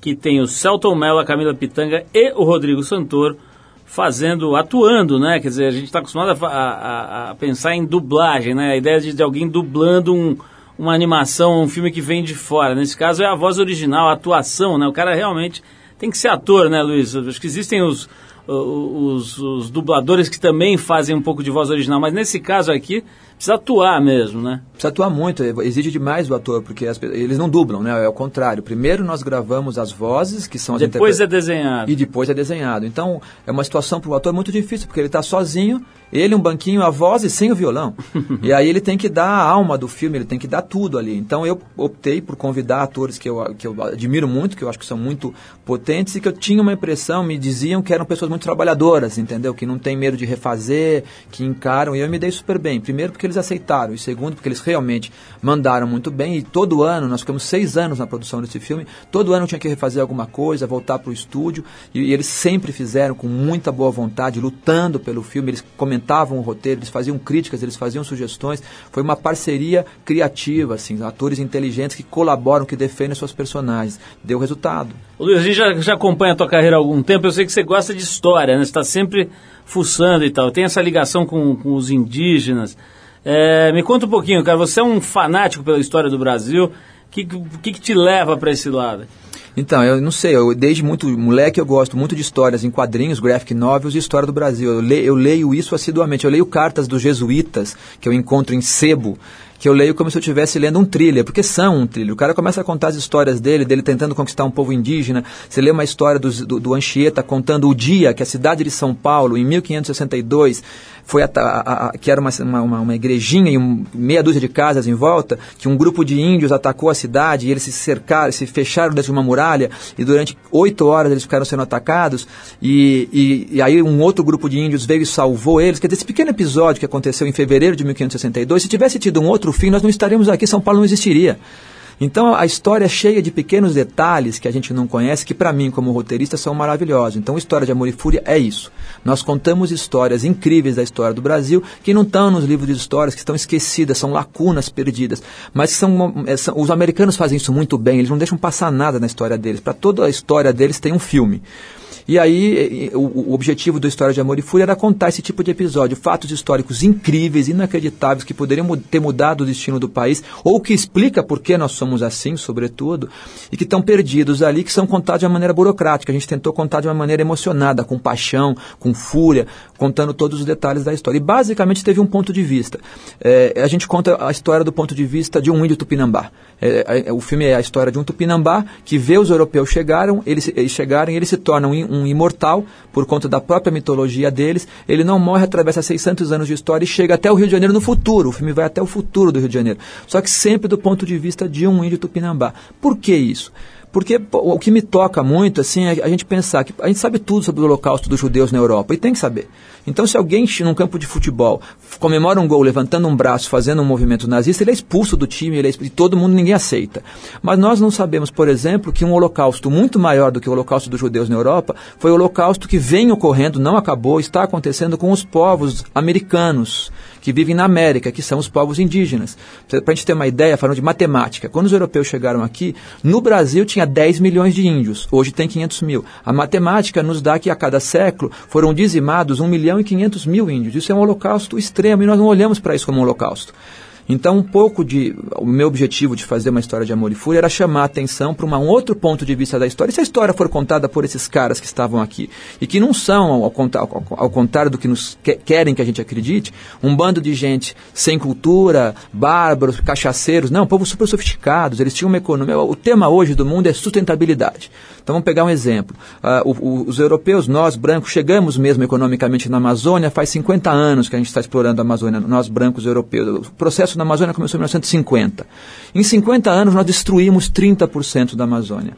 que tem o Celton Mello, a Camila Pitanga e o Rodrigo Santoro fazendo, atuando, né? Quer dizer, a gente está acostumado a, a- a pensar em dublagem, né? A ideia de, de alguém dublando um- uma animação, um filme que vem de fora. Nesse caso é a voz original, a atuação, né? O cara realmente tem que ser ator, né, Luiz? Acho que existem os, os, os dubladores que também fazem um pouco de voz original, mas nesse caso aqui precisa atuar mesmo, né? Precisa atuar muito, exige demais do ator, porque as eles não dublam, né? É o contrário. Primeiro nós gravamos as vozes, que são as Depois é desenhado. e depois é desenhado. Então, é uma situação para o ator muito difícil, porque ele está sozinho, ele, um banquinho, a voz e sem o violão. e aí ele tem que dar a alma do filme, ele tem que dar tudo ali. Então, eu optei por convidar atores que eu, que eu admiro muito, que eu acho que são muito potentes e que eu tinha uma impressão, me diziam que eram pessoas muito trabalhadoras, entendeu? Que não tem medo de refazer, que encaram. E eu me dei super bem. Primeiro, porque eles aceitaram. E segundo, porque eles realmente mandaram muito bem. E todo ano, nós ficamos seis anos na produção desse filme, todo ano tinha que refazer alguma coisa, voltar para o estúdio. E, e eles sempre fizeram com muita boa vontade, lutando pelo filme. Eles comentavam o roteiro, eles faziam críticas, eles faziam sugestões. Foi uma parceria criativa, assim, atores inteligentes que colaboram, que defendem suas personagens. Deu resultado. Ô, Luiz, a gente já, já acompanha a tua carreira há algum tempo, eu sei que você gosta de história, né? Você está sempre fuçando e tal. Tem essa ligação com, com os indígenas. É, me conta um pouquinho, cara. Você é um fanático pela história do Brasil. O que, que, que te leva para esse lado? Então, eu não sei, eu, desde muito moleque eu gosto muito de histórias em quadrinhos, graphic novels e história do Brasil. Eu, le, eu leio isso assiduamente. Eu leio cartas dos jesuítas, que eu encontro em sebo, que eu leio como se eu estivesse lendo um thriller, porque são um thriller. O cara começa a contar as histórias dele, dele tentando conquistar um povo indígena. Você lê uma história do, do, do Anchieta contando o dia que a cidade de São Paulo, em 1562, foi a, a, a, que era uma, uma, uma igrejinha e um, meia dúzia de casas em volta, que um grupo de índios atacou a cidade e eles se cercaram, se fecharam dentro de uma muralha e durante oito horas eles ficaram sendo atacados e, e, e, aí um outro grupo de índios veio e salvou eles. Quer dizer, esse pequeno episódio que aconteceu em fevereiro de 1562, se tivesse tido um outro fim, nós não estaríamos aqui, São Paulo não existiria. Então a história é cheia de pequenos detalhes que a gente não conhece, que para mim, como roteirista, são maravilhosos. Então, História de Amor e Fúria é isso. Nós contamos histórias incríveis da história do Brasil que não estão nos livros de histórias, que estão esquecidas, são lacunas perdidas. Mas são, são, os americanos fazem isso muito bem, eles não deixam passar nada na história deles. Para toda a história deles tem um filme. E aí, o, objetivo do História de Amor e Fúria era contar esse tipo de episódio, fatos históricos incríveis, inacreditáveis, que poderiam ter mudado o destino do país, ou que explica por que nós somos assim, sobretudo, e que estão perdidos ali, que são contados de uma maneira burocrática. A gente tentou contar de uma maneira emocionada, com paixão, com fúria, contando todos os detalhes da história. E basicamente teve um ponto de vista. É, a gente conta a história do ponto de vista de um índio tupinambá. É, é, o filme é a história de um tupinambá que vê os europeus chegaram, eles, eles chegaram e se tornam um um imortal por conta da própria mitologia deles. Ele não morre, atravessa 600 anos de história e chega até o Rio de Janeiro no futuro. O filme vai até o futuro do Rio de Janeiro. Só que sempre do ponto de vista de um índio tupinambá. Por que isso? Porque o que me toca muito assim é a gente pensar que a gente sabe tudo sobre o holocausto dos judeus na Europa e tem que saber. Então, se alguém num campo de futebol comemora um gol levantando um braço, fazendo um movimento nazista, ele é expulso do time, ele é expulso, e todo mundo ninguém aceita. Mas nós não sabemos, por exemplo, que um holocausto muito maior do que o holocausto dos judeus na Europa foi o holocausto que vem ocorrendo, não acabou, está acontecendo com os povos americanos que vivem na América, que são os povos indígenas. Para a gente ter uma ideia, falando de matemática, quando os europeus chegaram aqui, no Brasil tinha 10 milhões de índios, hoje tem 500 mil. A matemática nos dá que a cada século foram dizimados 1 milhão e 500 mil índios. Isso é um holocausto extremo e nós não olhamos para isso como um holocausto. Então, um pouco de. O meu objetivo de fazer uma história de amor e fúria era chamar a atenção para um outro ponto de vista da história. E se a história for contada por esses caras que estavam aqui, e que não são, ao, ao, ao contrário do que nos que, querem que a gente acredite, um bando de gente sem cultura, bárbaros, cachaceiros, não, povo super sofisticados, eles tinham uma economia. O tema hoje do mundo é sustentabilidade. Então vamos pegar um exemplo. Uh, o, o, os europeus, nós brancos, chegamos mesmo economicamente na Amazônia, faz 50 anos que a gente está explorando a Amazônia, nós brancos europeus. O processo na Amazônia começou em 1950. Em 50 anos nós destruímos 30% da Amazônia.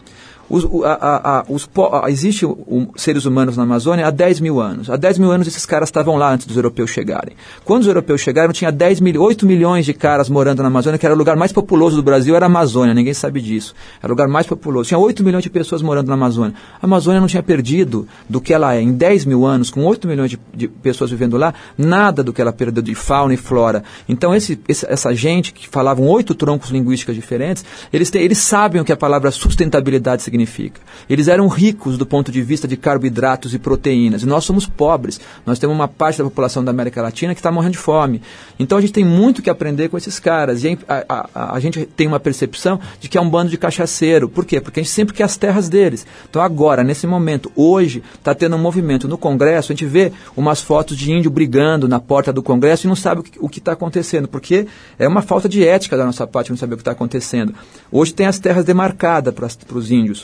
Os, a, a, os, existe um, seres humanos na Amazônia há 10 mil anos. Há 10 mil anos esses caras estavam lá antes dos europeus chegarem. Quando os europeus chegaram, tinha 10 mil, 8 milhões de caras morando na Amazônia, que era o lugar mais populoso do Brasil, era a Amazônia, ninguém sabe disso. Era o lugar mais populoso. Tinha 8 milhões de pessoas morando na Amazônia. A Amazônia não tinha perdido do que ela é. Em 10 mil anos, com 8 milhões de, de pessoas vivendo lá, nada do que ela perdeu de fauna e flora. Então esse, essa gente que falavam oito troncos linguísticos diferentes, eles, têm, eles sabem o que a palavra sustentabilidade significa significa. Eles eram ricos do ponto de vista de carboidratos e proteínas, e nós somos pobres. Nós temos uma parte da população da América Latina que está morrendo de fome. Então a gente tem muito que aprender com esses caras. E a, a, a, a gente tem uma percepção de que é um bando de cachaceiro. Por quê? Porque a gente sempre quer as terras deles. Então agora, nesse momento, hoje, está tendo um movimento no Congresso, a gente vê umas fotos de índio brigando na porta do Congresso e não sabe o que está acontecendo, porque é uma falta de ética da nossa parte não saber o que está acontecendo. Hoje tem as terras demarcadas para os índios.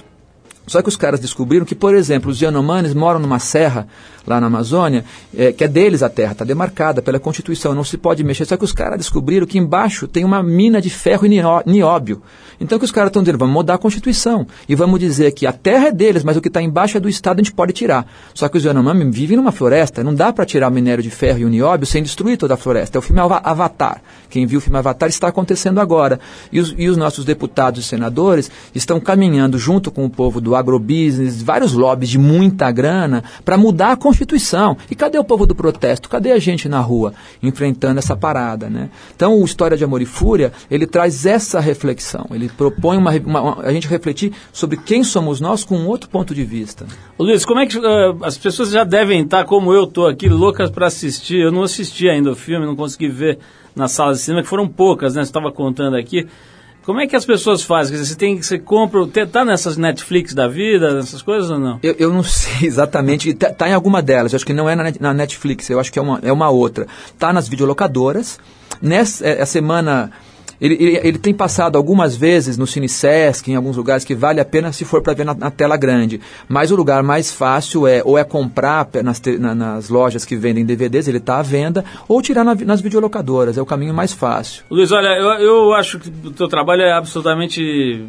Só que os caras descobriram que, por exemplo, os Yanomamis moram numa serra lá na Amazônia, é, que é deles a terra, está demarcada pela Constituição, não se pode mexer. Só que os caras descobriram que embaixo tem uma mina de ferro e nióbio. Então que os caras estão dizendo? Vamos mudar a Constituição. E vamos dizer que a terra é deles, mas o que está embaixo é do Estado, a gente pode tirar. Só que os Yanomami vivem numa floresta, não dá para tirar o minério de ferro e o nióbio sem destruir toda a floresta. É o filme Avatar. Quem viu o filme Avatar está acontecendo agora. E os, e os nossos deputados e senadores estão caminhando junto com o povo do agrobusiness, vários lobbies de muita grana, para mudar a Constituição. E cadê o povo do protesto? Cadê a gente na rua enfrentando essa parada? Né? Então, o História de Amor e Fúria, ele traz essa reflexão. Ele propõe uma, uma, uma, a gente refletir sobre quem somos nós com um outro ponto de vista. Ô Luiz, como é que uh, as pessoas já devem estar, como eu estou aqui, loucas para assistir? Eu não assisti ainda o filme, não consegui ver na sala de cinema, que foram poucas, né? Você estava contando aqui. Como é que as pessoas fazem? Você tem você compra, tá nessas Netflix da vida, nessas coisas ou não? Eu, eu não sei exatamente, tá, tá, em alguma delas. Eu acho que não é na, na Netflix, eu acho que é uma, é uma outra. Tá nas videolocadoras. Nessa é, a semana ele, ele, ele, tem passado algumas vezes no Cine Sesc, em alguns lugares, que vale a pena se for para ver na, na, tela grande. Mas o lugar mais fácil é ou é comprar nas, na, nas lojas que vendem DVDs, ele está à venda, ou tirar na, nas videolocadoras. É o caminho mais fácil. Luiz, olha, eu, eu acho que o teu trabalho é absolutamente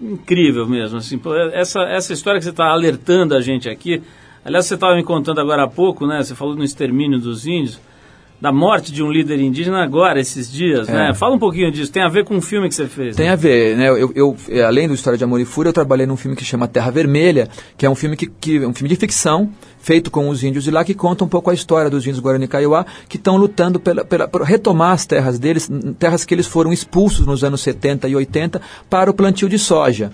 incrível mesmo. Assim, essa, essa história que você está alertando a gente aqui, aliás, você estava me contando agora há pouco, né? Você falou no extermínio dos índios da morte de um líder indígena agora, esses dias, né? é. né? Fala um pouquinho disso. Tem a ver com um filme que você fez? Tem né? a ver, né? Eu, eu, além do História de Amor e Fúria, eu trabalhei num filme que chama Terra Vermelha, que é um filme que, que um filme de ficção feito com os índios de lá que conta um pouco a história dos índios Guarani Kaiowá que estão lutando pela, pela, por retomar as terras deles, terras que eles foram expulsos nos anos 70 e 80 para o plantio de soja.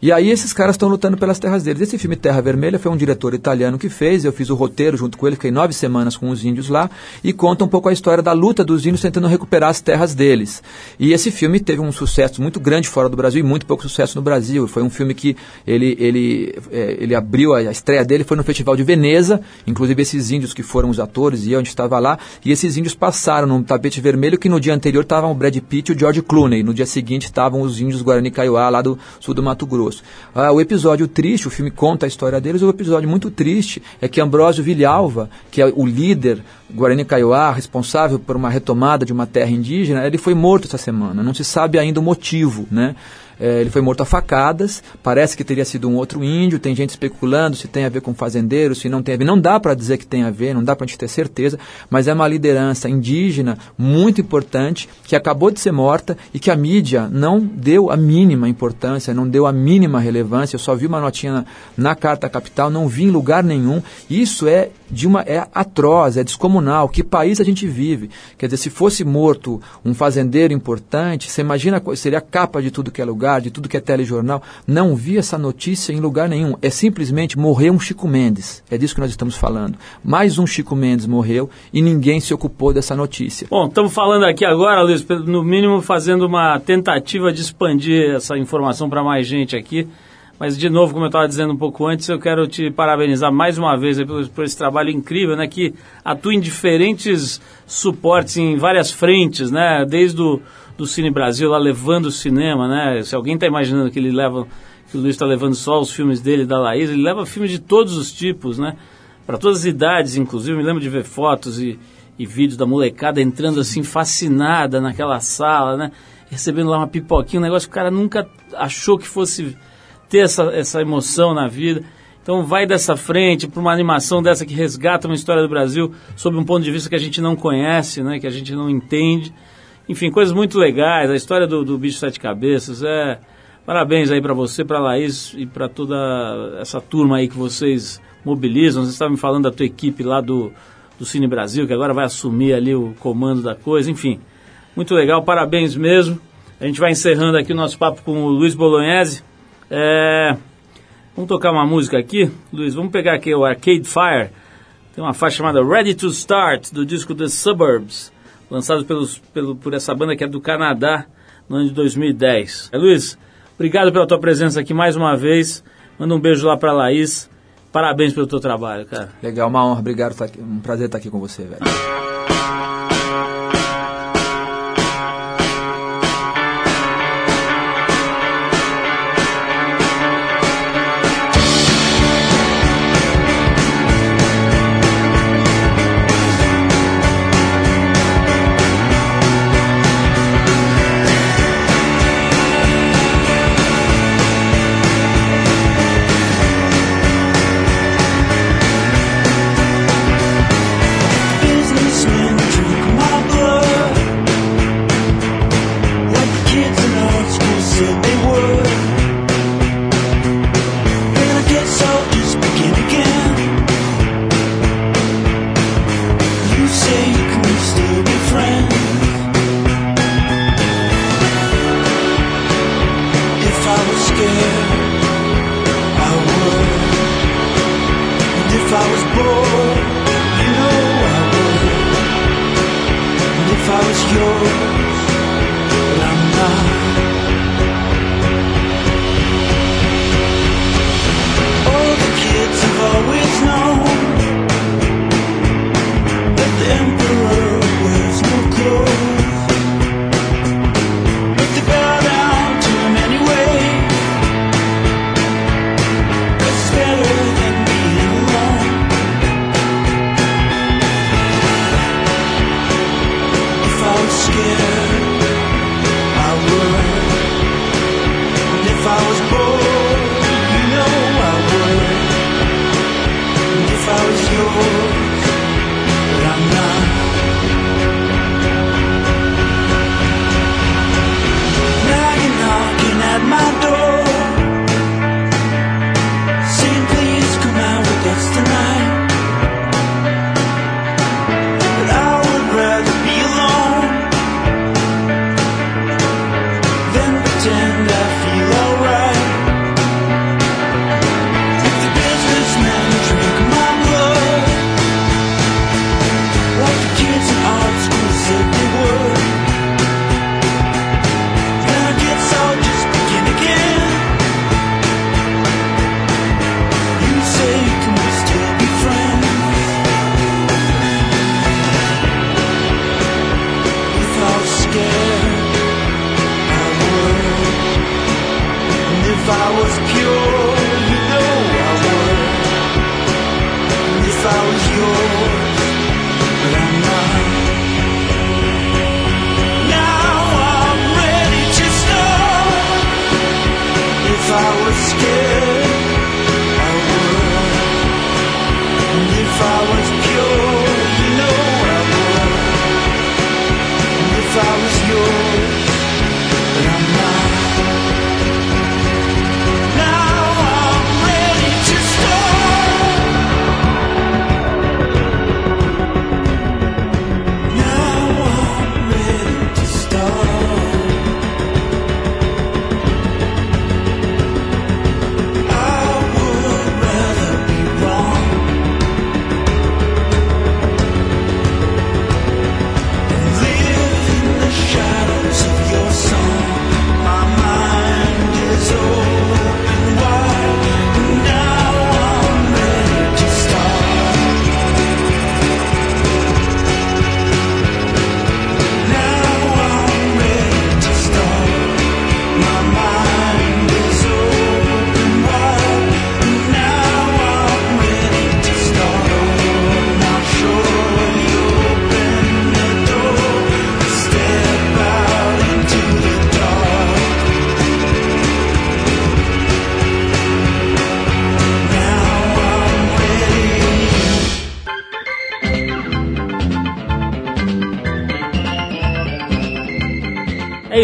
E aí esses caras estão lutando pelas terras deles. Esse filme Terra Vermelha foi um diretor italiano que fez, eu fiz o roteiro junto com ele, fiquei nove semanas com os índios lá, e conta um pouco a história da luta dos índios tentando recuperar as terras deles. E esse filme teve um sucesso muito grande fora do Brasil e muito pouco sucesso no Brasil. Foi um filme que ele, ele, é, ele abriu, a estreia dele foi no Festival de Veneza, inclusive esses índios que foram os atores e eu, onde estava lá, e esses índios passaram num tapete vermelho que no dia anterior estavam o Brad Pitt e o George Clooney, no dia seguinte estavam os índios Guarani Kaiowá lá do sul do Mato Grosso. Ah, o episódio triste, o filme conta a história deles, o episódio muito triste é que Ambrósio Vilhalva, que é o líder Guarani Kaiowá, responsável por uma retomada de uma terra indígena, ele foi morto essa semana. Não se sabe ainda o motivo, né? É, ele foi morto a facadas, parece que teria sido um outro índio, tem gente especulando se tem a ver com fazendeiro, se não tem a ver. Não dá para dizer que tem a ver, não dá para a gente ter certeza, mas é uma liderança indígena muito importante que acabou de ser morta e que a mídia não deu a mínima importância, não deu a mínima relevância. Eu só vi uma notinha na, na Carta Capital, não vi em lugar nenhum. Isso é de uma é atroz, é descomunal. Que país a gente vive? Quer dizer, se fosse morto um fazendeiro importante, você imagina seria a capa de tudo que é lugar, de tudo que é telejornal. Não vi essa notícia em lugar nenhum. É simplesmente morreu um Chico Mendes. É disso que nós estamos falando. Mais um Chico Mendes morreu e ninguém se ocupou dessa notícia. Bom, estamos falando aqui agora, Luiz, no mínimo fazendo uma tentativa de expandir essa informação para mais gente aqui. Mas, de novo, como eu estava dizendo um pouco antes, eu quero te parabenizar mais uma vez por, por, esse trabalho incrível, né? Que atua em diferentes suportes, em várias frentes, né? Desde o do Cine Brasil, lá levando o cinema, né? Se alguém está imaginando que ele leva, que o Luiz está levando só os filmes dele da Laís, ele leva filmes de todos os tipos, né? Para todas as idades, inclusive. Eu me lembro de ver fotos e, e vídeos da molecada entrando assim, fascinada naquela sala, né? Recebendo lá uma pipoquinha, um negócio que o cara nunca achou que fosse ter essa, essa emoção na vida. Então vai dessa frente para uma animação dessa que resgata uma história do Brasil sob um ponto de vista que a gente não conhece, né, que a gente não entende. Enfim, coisas muito legais. A história do, do bicho sete cabeças é parabéns aí para você, para Laís e para toda essa turma aí que vocês mobilizam. Você estava me falando da tua equipe lá do do Cine Brasil que agora vai assumir ali o comando da coisa. Enfim, muito legal. Parabéns mesmo. A gente vai encerrando aqui o nosso papo com o Luiz Bolognese. É... Vamos tocar uma música aqui, Luiz. Vamos pegar aqui o Arcade Fire. Tem uma faixa chamada Ready to Start, do disco The Suburbs, lançado pelos, pelo, por essa banda que é do Canadá no ano de 2010. É, Luiz, obrigado pela tua presença aqui mais uma vez. Manda um beijo lá para Laís. Parabéns pelo teu trabalho, cara. Legal, uma honra. Obrigado. Tá um prazer estar aqui com você, velho.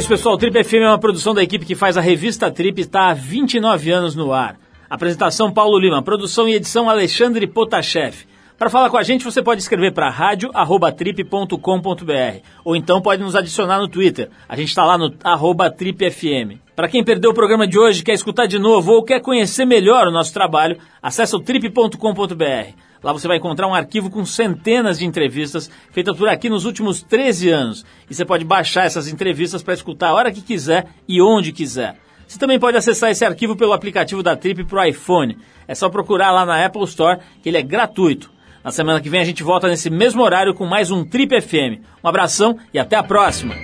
Isso, pessoal. Trip FM é uma produção da equipe que faz a revista Trip e está há 29 anos no ar. Apresentação Paulo Lima, produção e edição Alexandre Potashev. Para falar com a gente, você pode escrever para radio@trip.com.br ou então pode nos adicionar no Twitter. A gente está lá no tripfm. Para quem perdeu o programa de hoje, quer escutar de novo ou quer conhecer melhor o nosso trabalho, acesse o trip.com.br. Lá você vai encontrar um arquivo com centenas de entrevistas feitas por aqui nos últimos 13 anos. E você pode baixar essas entrevistas para escutar a hora que quiser e onde quiser. Você também pode acessar esse arquivo pelo aplicativo da Trip para o iPhone. É só procurar lá na Apple Store, que ele é gratuito. Na semana que vem a gente volta nesse mesmo horário com mais um Trip FM. Um abração e até a próxima!